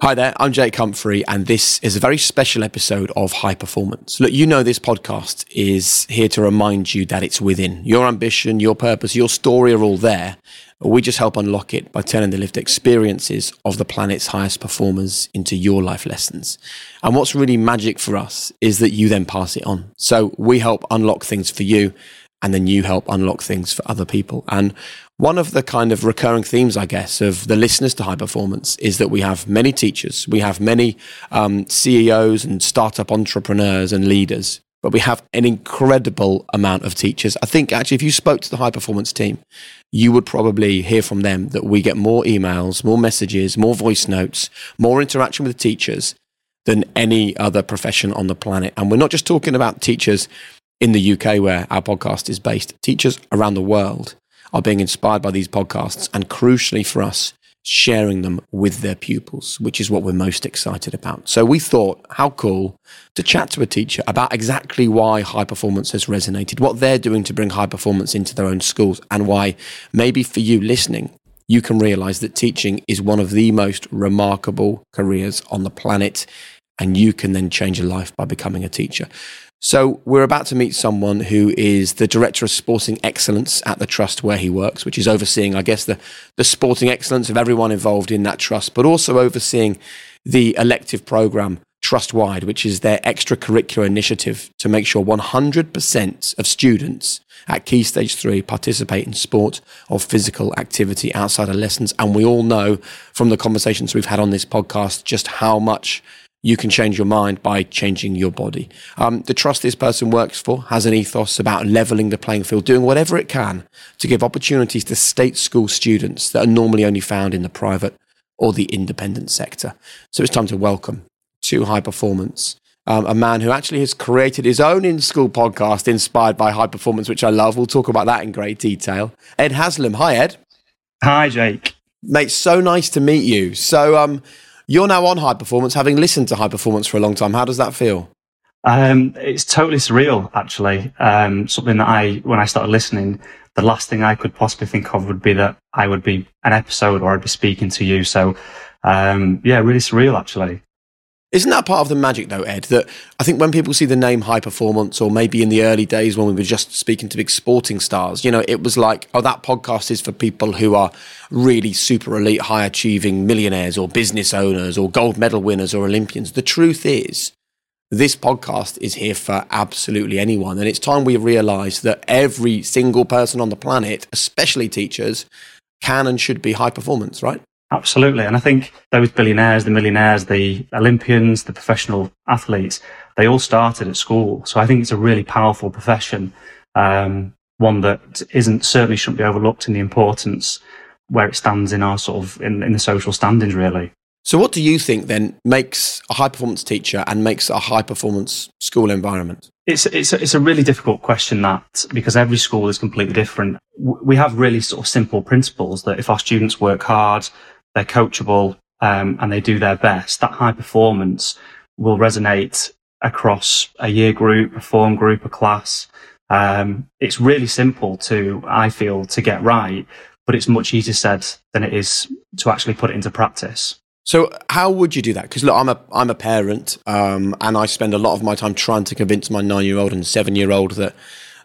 Hi there, I'm Jake Humphrey, and this is a very special episode of High Performance. Look, you know this podcast is here to remind you that it's within. Your ambition, your purpose, your story are all there. We just help unlock it by turning the lived experiences of the planet's highest performers into your life lessons. And what's really magic for us is that you then pass it on. So we help unlock things for you, and then you help unlock things for other people. And one of the kind of recurring themes, I guess, of the listeners to high performance is that we have many teachers, we have many um, CEOs and startup entrepreneurs and leaders, but we have an incredible amount of teachers. I think actually, if you spoke to the high performance team, you would probably hear from them that we get more emails, more messages, more voice notes, more interaction with teachers than any other profession on the planet. And we're not just talking about teachers in the UK where our podcast is based, teachers around the world are being inspired by these podcasts and crucially for us, sharing them with their pupils, which is what we're most excited about. So we thought, how cool to chat to a teacher about exactly why high performance has resonated, what they're doing to bring high performance into their own schools, and why maybe for you listening, you can realize that teaching is one of the most remarkable careers on the planet. And you can then change your life by becoming a teacher. So we're about to meet someone who is the director of sporting excellence at the trust where he works, which is overseeing, I guess, the, the sporting excellence of everyone involved in that trust, but also overseeing the elective program Trustwide, which is their extracurricular initiative to make sure 100% of students at Key Stage 3 participate in sport or physical activity outside of lessons. And we all know from the conversations we've had on this podcast just how much you can change your mind by changing your body. Um, the trust this person works for has an ethos about leveling the playing field, doing whatever it can to give opportunities to state school students that are normally only found in the private or the independent sector. So it's time to welcome to High Performance. Um, a man who actually has created his own in school podcast inspired by high performance, which I love. We'll talk about that in great detail. Ed Haslam. Hi, Ed. Hi, Jake. Mate, so nice to meet you. So, um, you're now on high performance, having listened to high performance for a long time. How does that feel? Um, it's totally surreal, actually. Um, something that I, when I started listening, the last thing I could possibly think of would be that I would be an episode or I'd be speaking to you. So, um, yeah, really surreal, actually. Isn't that part of the magic, though, Ed? That I think when people see the name high performance, or maybe in the early days when we were just speaking to big sporting stars, you know, it was like, oh, that podcast is for people who are really super elite, high achieving millionaires or business owners or gold medal winners or Olympians. The truth is, this podcast is here for absolutely anyone. And it's time we realize that every single person on the planet, especially teachers, can and should be high performance, right? Absolutely. And I think those billionaires, the millionaires, the Olympians, the professional athletes, they all started at school. So I think it's a really powerful profession. Um, one that isn't certainly shouldn't be overlooked in the importance where it stands in our sort of in, in the social standings really. So what do you think then makes a high performance teacher and makes a high performance school environment? It's it's a, it's a really difficult question that because every school is completely different. We have really sort of simple principles that if our students work hard, they're coachable, um, and they do their best, that high performance will resonate across a year group, a form group, a class. Um, it's really simple to, I feel, to get right, but it's much easier said than it is to actually put it into practice. So how would you do that? Because look, I'm a I'm a parent, um, and I spend a lot of my time trying to convince my nine year old and seven year old that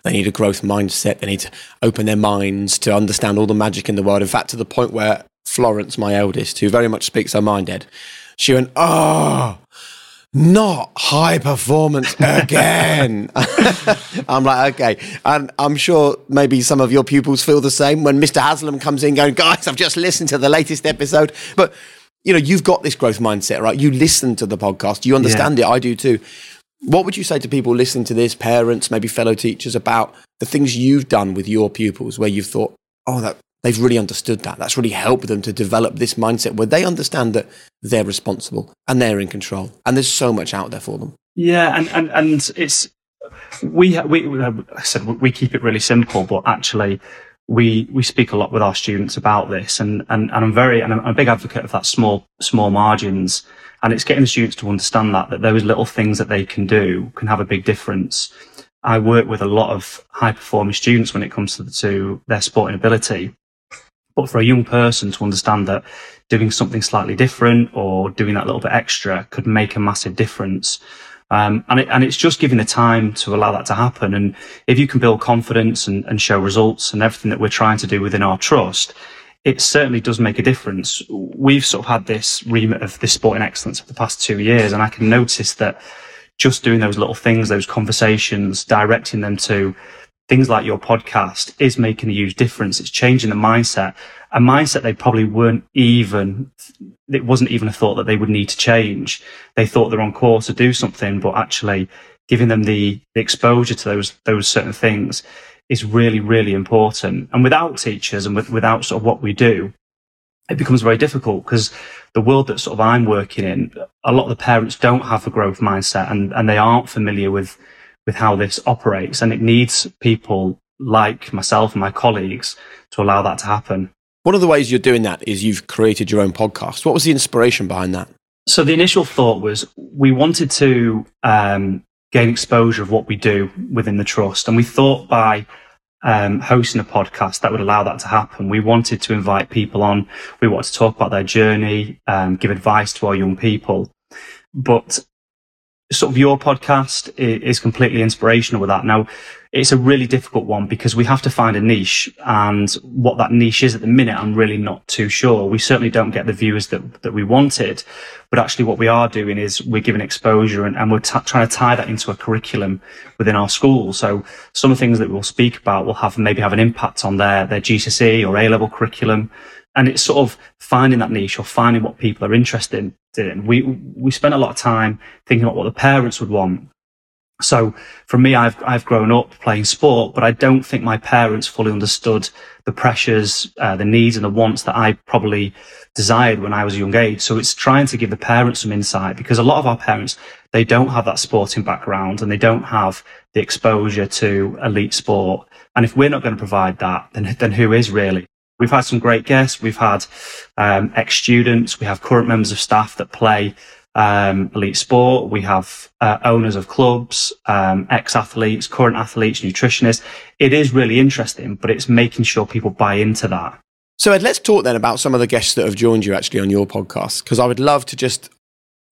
they need a growth mindset. They need to open their minds to understand all the magic in the world. In fact, to the point where Florence, my eldest, who very much speaks her mind, Ed, she went, "Oh, not high performance again. I'm like, okay. And I'm sure maybe some of your pupils feel the same when Mr. Haslam comes in going, guys, I've just listened to the latest episode. But, you know, you've got this growth mindset, right? You listen to the podcast, you understand yeah. it. I do too. What would you say to people listening to this, parents, maybe fellow teachers, about the things you've done with your pupils where you've thought, oh, that they've really understood that. That's really helped them to develop this mindset where they understand that they're responsible and they're in control. And there's so much out there for them. Yeah, and and, and it's we we I said we keep it really simple, but actually we we speak a lot with our students about this, and and, and I'm very and I'm a big advocate of that small small margins, and it's getting the students to understand that that those little things that they can do can have a big difference. I work with a lot of high performing students when it comes to, to their sporting ability, But for a young person to understand that doing something slightly different or doing that little bit extra could make a massive difference. Um, and, it, and it's just giving the time to allow that to happen. And if you can build confidence and, and show results and everything that we're trying to do within our trust, it certainly does make a difference. We've sort of had this remit of this sporting excellence for the past two years, and I can notice that just doing those little things, those conversations, directing them to things like your podcast is making a huge difference. It's changing the mindset, a mindset they probably weren't even, it wasn't even a thought that they would need to change. They thought they're on course to do something, but actually giving them the, the exposure to those, those certain things is really, really important. And without teachers and with, without sort of what we do, it becomes very difficult because the world that sort of I'm working in, a lot of the parents don't have a growth mindset and, and they aren't familiar with, with how this operates. And it needs people like myself and my colleagues to allow that to happen. One of the ways you're doing that is you've created your own podcast. What was the inspiration behind that? So the initial thought was we wanted to um, gain exposure of what we do within the trust. And we thought by um, hosting a podcast that would allow that to happen, we wanted to invite people on. We wanted to talk about their journey, um, give advice to our young people. But sort of your podcast is completely inspirational with that. Now, it's a really difficult one because we have to find a niche and what that niche is at the minute, I'm really not too sure. We certainly don't get the viewers that, that we wanted, but actually what we are doing is we're giving exposure and, and we're t- trying to tie that into a curriculum within our school. So some of the things that we'll speak about will have maybe have an impact on their, their GCSE or A level curriculum. And it's sort of finding that niche or finding what people are interested in. We, we spent a lot of time thinking about what the parents would want so for me, I've, I've grown up playing sport, but I don't think my parents fully understood the pressures, uh, the needs and the wants that I probably desired when I was a young age. So it's trying to give the parents some insight because a lot of our parents, they don't have that sporting background and they don't have the exposure to elite sport. And if we're not going to provide that, then, then who is really? We've had some great guests. We've had um, ex-students. We have current members of staff that play um, elite sport. We have uh, owners of clubs, um, ex-athletes, current athletes, nutritionists. It is really interesting, but it's making sure people buy into that. So Ed, let's talk then about some of the guests that have joined you actually on your podcast, because I would love to just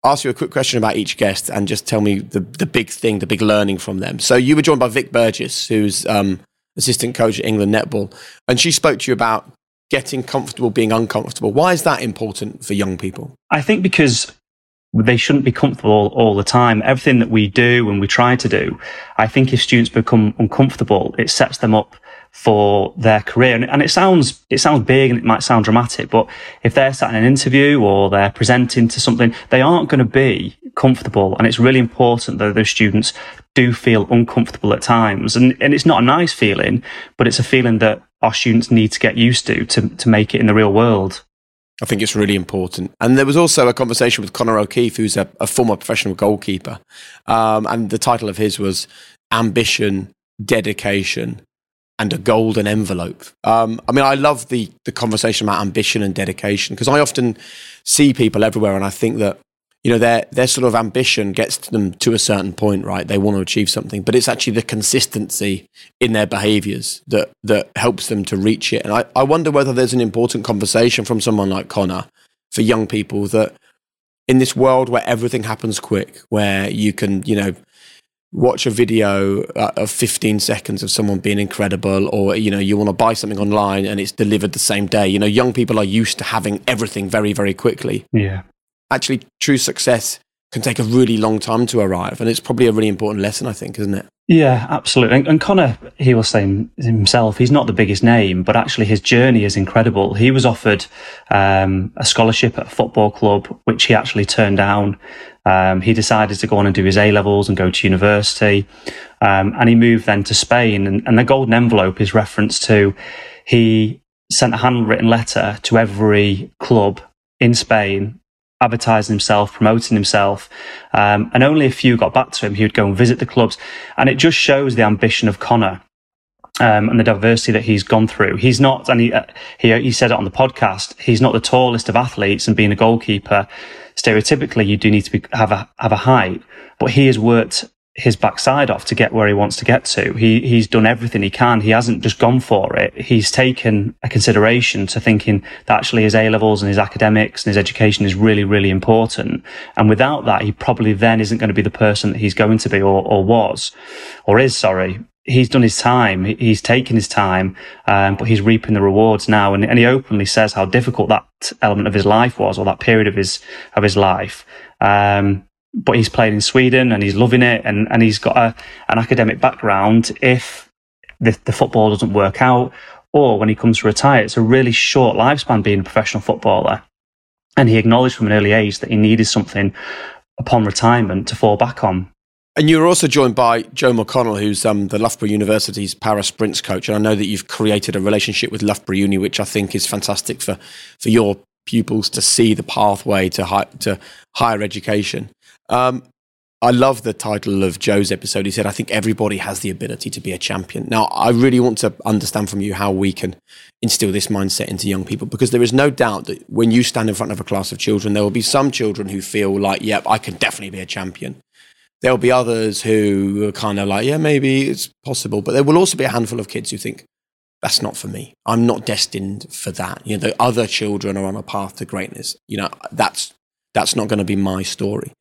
ask you a quick question about each guest and just tell me the, the big thing, the big learning from them. So you were joined by Vic Burgess, who's um, assistant coach at England Netball, and she spoke to you about getting comfortable being uncomfortable. Why is that important for young people? I think because they shouldn't be comfortable all, the time. Everything that we do and we try to do, I think if students become uncomfortable, it sets them up for their career. And, and, it sounds, it sounds big and it might sound dramatic, but if they're sat in an interview or they're presenting to something, they aren't going to be comfortable. And it's really important that those students do feel uncomfortable at times. And, and it's not a nice feeling, but it's a feeling that our students need to get used to, to, to make it in the real world. I think it's really important. And there was also a conversation with Conor O'Keefe, who's a, a former professional goalkeeper. Um, and the title of his was Ambition, Dedication, and a Golden Envelope. Um, I mean, I love the, the conversation about ambition and dedication because I often see people everywhere and I think that you know their their sort of ambition gets them to a certain point right? They want to achieve something but it's actually the consistency in their behaviors that that helps them to reach it. And i, I wonder whether there's an important conversation from someone like Connor for young people that in this world where everything happens quick where you can you know watch a video uh, of 15 seconds of someone being incredible or you know you want to buy something online and it's delivered the same day. You know young people are used to having everything very very quickly. Yeah actually true success can take a really long time to arrive. And it's probably a really important lesson, I think, isn't it? Yeah, absolutely. And, and Conor, he was saying himself, he's not the biggest name, but actually his journey is incredible. He was offered um, a scholarship at a football club, which he actually turned down. Um, he decided to go on and do his A levels and go to university. Um, and he moved then to Spain. And, and the golden envelope is reference to he sent a handwritten letter to every club in Spain advertising himself, promoting himself, um, and only a few got back to him. He would go and visit the clubs, and it just shows the ambition of Connor. Um, and the diversity that he's gone through. He's not, and he, uh, he, he said it on the podcast, he's not the tallest of athletes and being a goalkeeper, stereotypically you do need to be, have a, have a height, but he has worked his backside off to get where he wants to get to. He he's done everything he can. He hasn't just gone for it. He's taken a consideration to thinking that actually his A levels and his academics and his education is really really important. And without that, he probably then isn't going to be the person that he's going to be or or was or is. Sorry. He's done his time. He's taken his time, um, but he's reaping the rewards now. And, and he openly says how difficult that element of his life was, or that period of his of his life. Um, but he's playing in Sweden and he's loving it and, and he's got a, an academic background. If the, the football doesn't work out or when he comes to retire, it's a really short lifespan being a professional footballer. And he acknowledged from an early age that he needed something upon retirement to fall back on. And you were also joined by Joe McConnell, who's um, the Loughborough University's para sprints coach. And I know that you've created a relationship with Loughborough Uni, which I think is fantastic for, for your pupils to see the pathway to, to higher education. Um, I love the title of Joe's episode. He said, I think everybody has the ability to be a champion. Now, I really want to understand from you how we can instill this mindset into young people because there is no doubt that when you stand in front of a class of children, there will be some children who feel like, yep, I can definitely be a champion. There will be others who are kind of like, yeah, maybe it's possible. But there will also be a handful of kids who think, that's not for me. I'm not destined for that. You know, the other children are on a path to greatness. You know, that's, that's not going to be my story.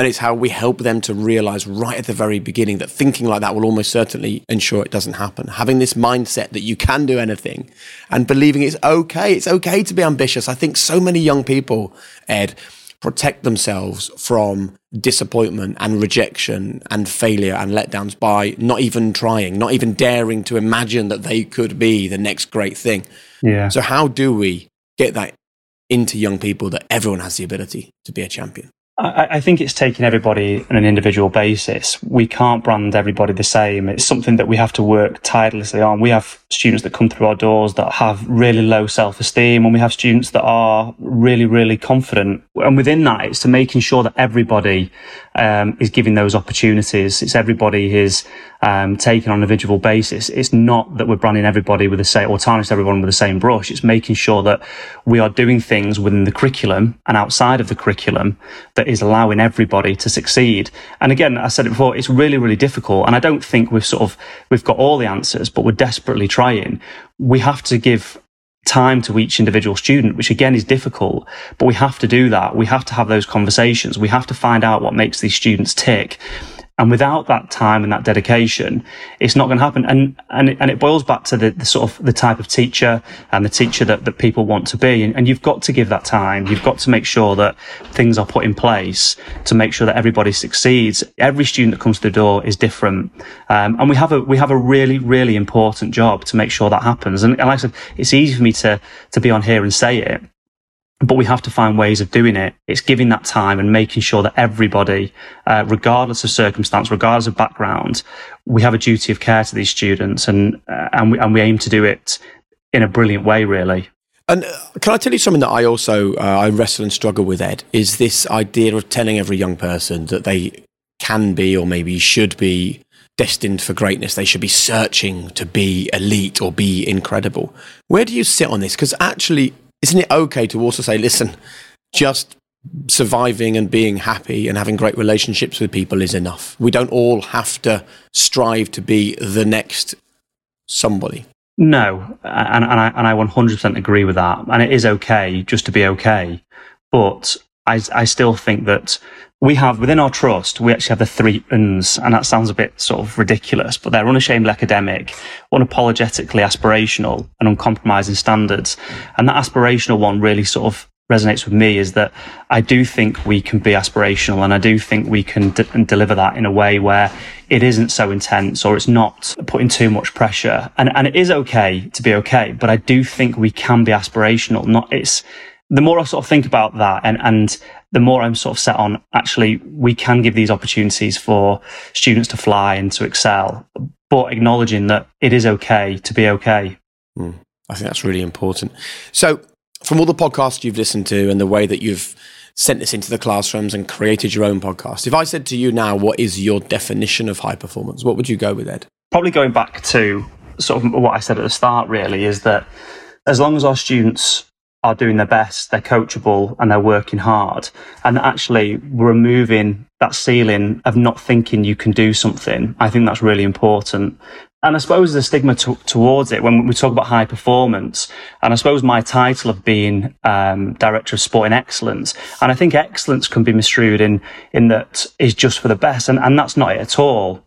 And it's how we help them to realize right at the very beginning that thinking like that will almost certainly ensure it doesn't happen. Having this mindset that you can do anything and believing it's okay. It's okay to be ambitious. I think so many young people, Ed, protect themselves from disappointment and rejection and failure and letdowns by not even trying, not even daring to imagine that they could be the next great thing. Yeah. So, how do we get that into young people that everyone has the ability to be a champion? I, I think it's taking everybody on an individual basis. We can't brand everybody the same. It's something that we have to work tirelessly on. We have students that come through our doors that have really low self-esteem and we have students that are really, really confident. And within that, it's to making sure that everybody um, is giving those opportunities. It's everybody is um, taken on an individual basis. It's not that we're branding everybody with the same or tarnish everyone with the same brush. It's making sure that we are doing things within the curriculum and outside of the curriculum that is allowing everybody to succeed. And again, I said it before, it's really, really difficult. And I don't think we've sort of, we've got all the answers, but we're desperately trying. We have to give time to each individual student, which again is difficult, but we have to do that. We have to have those conversations. We have to find out what makes these students tick. And without that time and that dedication, it's not going to happen. And, and, and it boils back to the, the, sort of the type of teacher and the teacher that, that people want to be. And, and, you've got to give that time. You've got to make sure that things are put in place to make sure that everybody succeeds. Every student that comes to the door is different. Um, and we have a, we have a really, really important job to make sure that happens. And, and like I said, it's easy for me to, to be on here and say it but we have to find ways of doing it. It's giving that time and making sure that everybody, uh, regardless of circumstance, regardless of background, we have a duty of care to these students, and uh, and we and we aim to do it in a brilliant way, really. And uh, can I tell you something that I also uh, I wrestle and struggle with, Ed? Is this idea of telling every young person that they can be or maybe should be destined for greatness. They should be searching to be elite or be incredible. Where do you sit on this? Because actually, isn't it okay to also say, listen, just surviving and being happy and having great relationships with people is enough? We don't all have to strive to be the next somebody. No, and, and, I, and I 100% agree with that. And it is okay just to be okay. But I, I still think that we have within our trust, we actually have the three uns, and that sounds a bit sort of ridiculous, but they're unashamedly academic, unapologetically aspirational, and uncompromising standards. And that aspirational one really sort of resonates with me is that I do think we can be aspirational and I do think we can d- deliver that in a way where it isn't so intense or it's not putting too much pressure. And, and it is okay to be okay, but I do think we can be aspirational. Not, it's, the more I sort of think about that and, and the more I'm sort of set on actually we can give these opportunities for students to fly and to excel, but acknowledging that it is okay to be okay. Mm, I think that's really important. So, from all the podcasts you've listened to and the way that you've sent this into the classrooms and created your own podcast, if I said to you now, what is your definition of high performance? What would you go with, Ed? Probably going back to sort of what I said at the start, really, is that as long as our students are doing their best, they're coachable and they're working hard. And actually removing that ceiling of not thinking you can do something. I think that's really important. And I suppose the stigma to, towards it when we talk about high performance, and I suppose my title of being um, director of sporting excellence, and I think excellence can be misconstrued in in that is just for the best, and, and that's not it at all.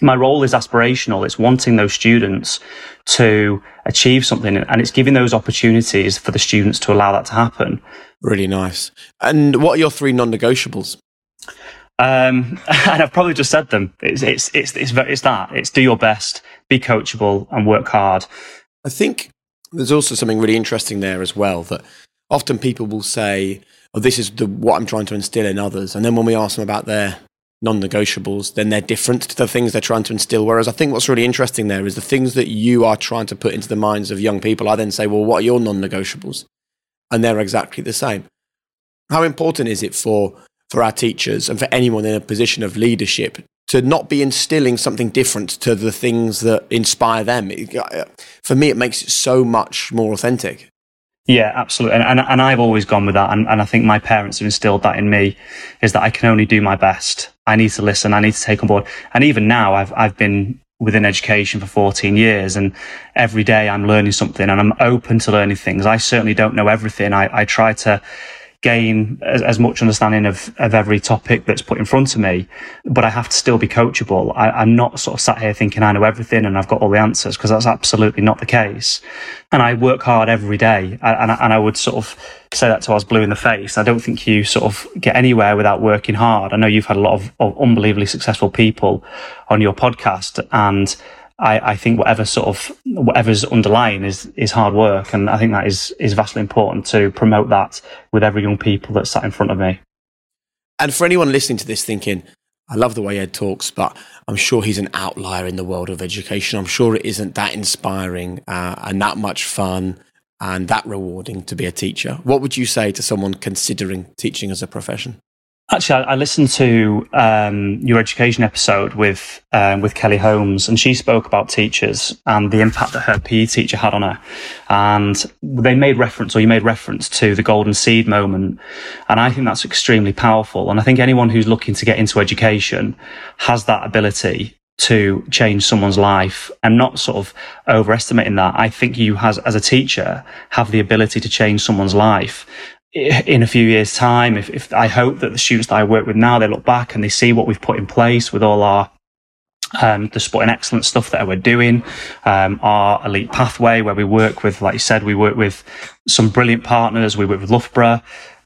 My role is aspirational. It's wanting those students to achieve something, and it's giving those opportunities for the students to allow that to happen. Really nice. And what are your three non-negotiables? Um, and I've probably just said them. It's, it's, it's, it's, it's that. It's do your best, be coachable, and work hard. I think there's also something really interesting there as well that often people will say, oh, this is the, what I'm trying to instill in others. And then when we ask them about their non negotiables, then they're different to the things they're trying to instill. Whereas I think what's really interesting there is the things that you are trying to put into the minds of young people. I then say, well, what are your non negotiables? And they're exactly the same. How important is it for for our teachers and for anyone in a position of leadership to not be instilling something different to the things that inspire them. Uh, for me, it makes it so much more authentic. Yeah, absolutely. And, and, and I've always gone with that. And, and I think my parents have instilled that in me is that I can only do my best. I need to listen. I need to take on board. And even now I've, I've been within education for 14 years and every day I'm learning something and I'm open to learning things. I certainly don't know everything. I, I try to gain as, as, much understanding of, of every topic that's put in front of me, but I have to still be coachable. I, am not sort of sat here thinking I know everything and I've got all the answers because that's absolutely not the case. And I work hard every day. And, and I would sort of say that to us blue in the face. I don't think you sort of get anywhere without working hard. I know you've had a lot of, of unbelievably successful people on your podcast and I, I think whatever sort of whatever's underlying is is hard work, and I think that is is vastly important to promote that with every young people that's sat in front of me. And for anyone listening to this, thinking, I love the way Ed talks, but I'm sure he's an outlier in the world of education. I'm sure it isn't that inspiring uh, and that much fun and that rewarding to be a teacher. What would you say to someone considering teaching as a profession? Actually, I, I listened to um, your education episode with um, with Kelly Holmes, and she spoke about teachers and the impact that her PE teacher had on her. And they made reference, or you made reference to the golden seed moment, and I think that's extremely powerful. And I think anyone who's looking to get into education has that ability to change someone's life and not sort of overestimating that. I think you has, as a teacher, have the ability to change someone's life in a few years time, if, if I hope that the students that I work with now, they look back and they see what we've put in place with all our um, the sporting excellence stuff that we're doing, um, our elite pathway where we work with, like you said, we work with some brilliant partners. We work with Loughborough.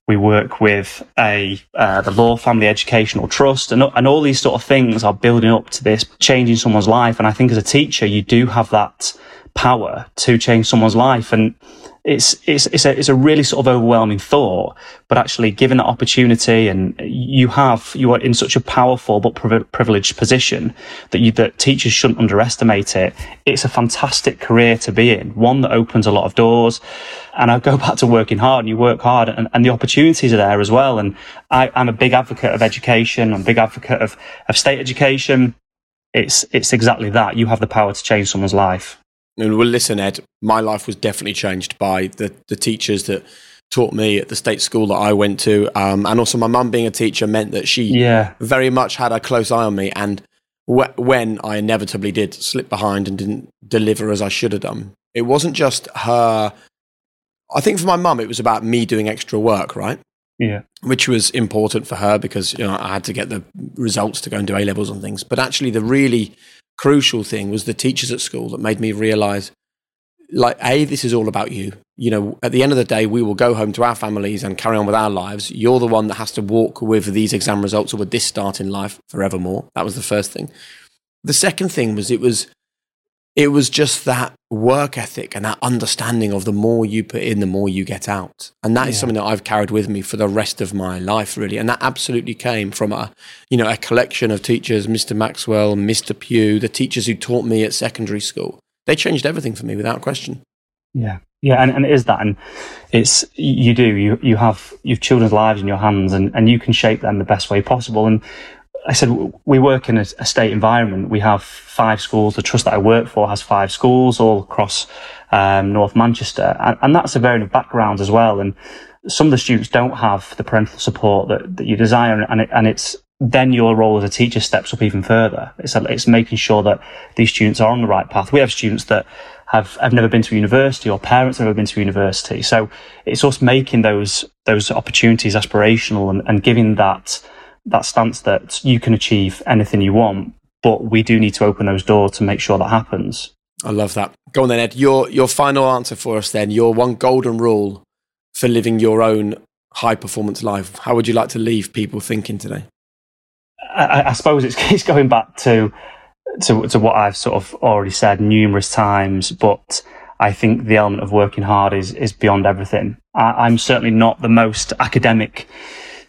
We work with a uh, the Law Family Educational Trust, and and all these sort of things are building up to this changing someone's life. And I think as a teacher, you do have that power to change someone's life. And it's it's it's a it's a really sort of overwhelming thought, but actually given that opportunity and you have you are in such a powerful but privileged position that you that teachers shouldn't underestimate it. It's a fantastic career to be in, one that opens a lot of doors. And I go back to working hard and you work hard and, and the opportunities are there as well. And I, I'm a big advocate of education. I'm a big advocate of, of state education. It's it's exactly that. You have the power to change someone's life. And well, listen, Ed, my life was definitely changed by the, the teachers that taught me at the state school that I went to. Um, and also, my mum being a teacher meant that she yeah. very much had a close eye on me. And wh- when I inevitably did slip behind and didn't deliver as I should have done, it wasn't just her. I think for my mum, it was about me doing extra work, right? Yeah. Which was important for her because you know I had to get the results to go and do A levels and things. But actually, the really crucial thing was the teachers at school that made me realize like a this is all about you. You know at the end of the day we will go home to our families and carry on with our lives. You're the one that has to walk with these exam results or with this start in life forevermore. That was the first thing. The second thing was it was it was just that work ethic and that understanding of the more you put in, the more you get out. And that yeah. is something that I've carried with me for the rest of my life, really. And that absolutely came from a, you know, a collection of teachers, Mr. Maxwell, Mr. Pugh, the teachers who taught me at secondary school. They changed everything for me without question. Yeah. Yeah, and, and it is that, and it's you do you you have you've children's lives in your hands, and, and you can shape them the best way possible. And I said, we work in a, a, state environment. We have five schools. The trust that I work for has five schools all across um, North Manchester. And, and, that's a varying of backgrounds as well. And some of the students don't have the parental support that, that you desire. And, it, and it's, then your role as a teacher steps up even further. It's, it's making sure that these students are on the right path. We have students that have, have never been to university or parents have never been to university. So it's us making those, those opportunities aspirational and, and giving that, that stance that you can achieve anything you want, but we do need to open those doors to make sure that happens. I love that. Go on then, Ed. Your, your final answer for us then, your one golden rule for living your own high performance life. How would you like to leave people thinking today? I, I suppose it's, it's going back to, to to what I've sort of already said numerous times, but I think the element of working hard is is beyond everything. I, I'm certainly not the most academic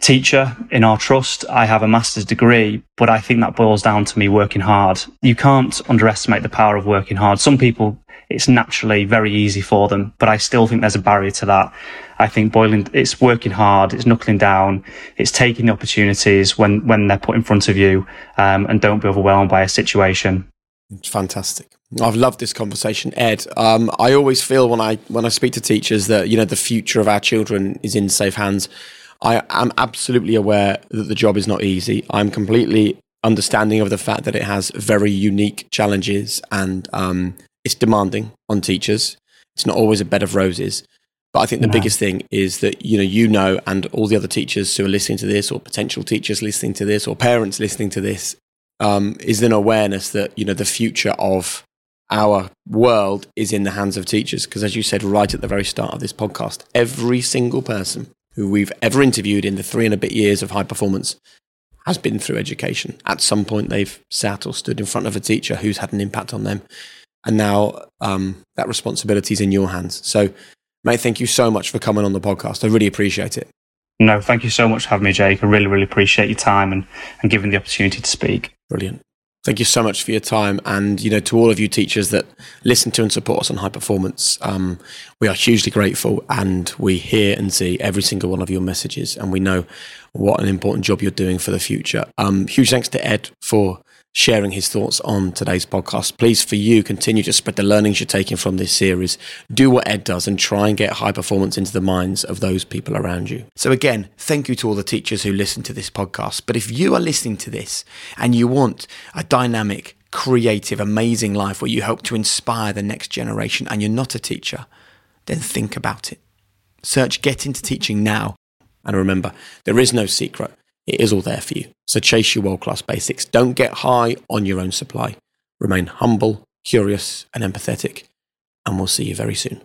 teacher in our trust. I have a master's degree, but I think that boils down to me working hard. You can't underestimate the power of working hard. Some people, it's naturally very easy for them, but I still think there's a barrier to that. I think boiling, it's working hard, it's knuckling down, it's taking the opportunities when, when they're put in front of you, um, and don't be overwhelmed by a situation. It's fantastic. I've loved this conversation, Ed. Um, I always feel when I when I speak to teachers that you know the future of our children is in safe hands. I am absolutely aware that the job is not easy. I'm completely understanding of the fact that it has very unique challenges and um, it's demanding on teachers. It's not always a bed of roses. But I think the no. biggest thing is that you know you know, and all the other teachers who are listening to this, or potential teachers listening to this, or parents listening to this, um, is an awareness that you know the future of our world is in the hands of teachers. Because as you said right at the very start of this podcast, every single person who we've ever interviewed in the three and a bit years of high performance has been through education. At some point, they've sat or stood in front of a teacher who's had an impact on them, and now um, that responsibility is in your hands. So Mate, thank you so much for coming on the podcast. I really appreciate it. No, thank you so much for having me, Jake. I really, really appreciate your time and, and giving the opportunity to speak. Brilliant. Thank you so much for your time, and you know, to all of you teachers that listen to and support us on high performance, um, we are hugely grateful, and we hear and see every single one of your messages, and we know what an important job you're doing for the future. Um, huge thanks to Ed for sharing his thoughts on today's podcast. Please, for you, continue to spread the learnings you're taking from this series. Do what Ed does and try and get high performance into the minds of those people around you. So, again, thank you to all the teachers who listen to this podcast. But if you are listening to this and you want a dynamic, creative, amazing life where you hope to inspire the next generation and you're not a teacher, then think about it. Search Get Into Teaching now. And remember, there is no secret. It is all there for you. So chase your world class basics. Don't get high on your own supply. Remain humble, curious, and empathetic. And we'll see you very soon.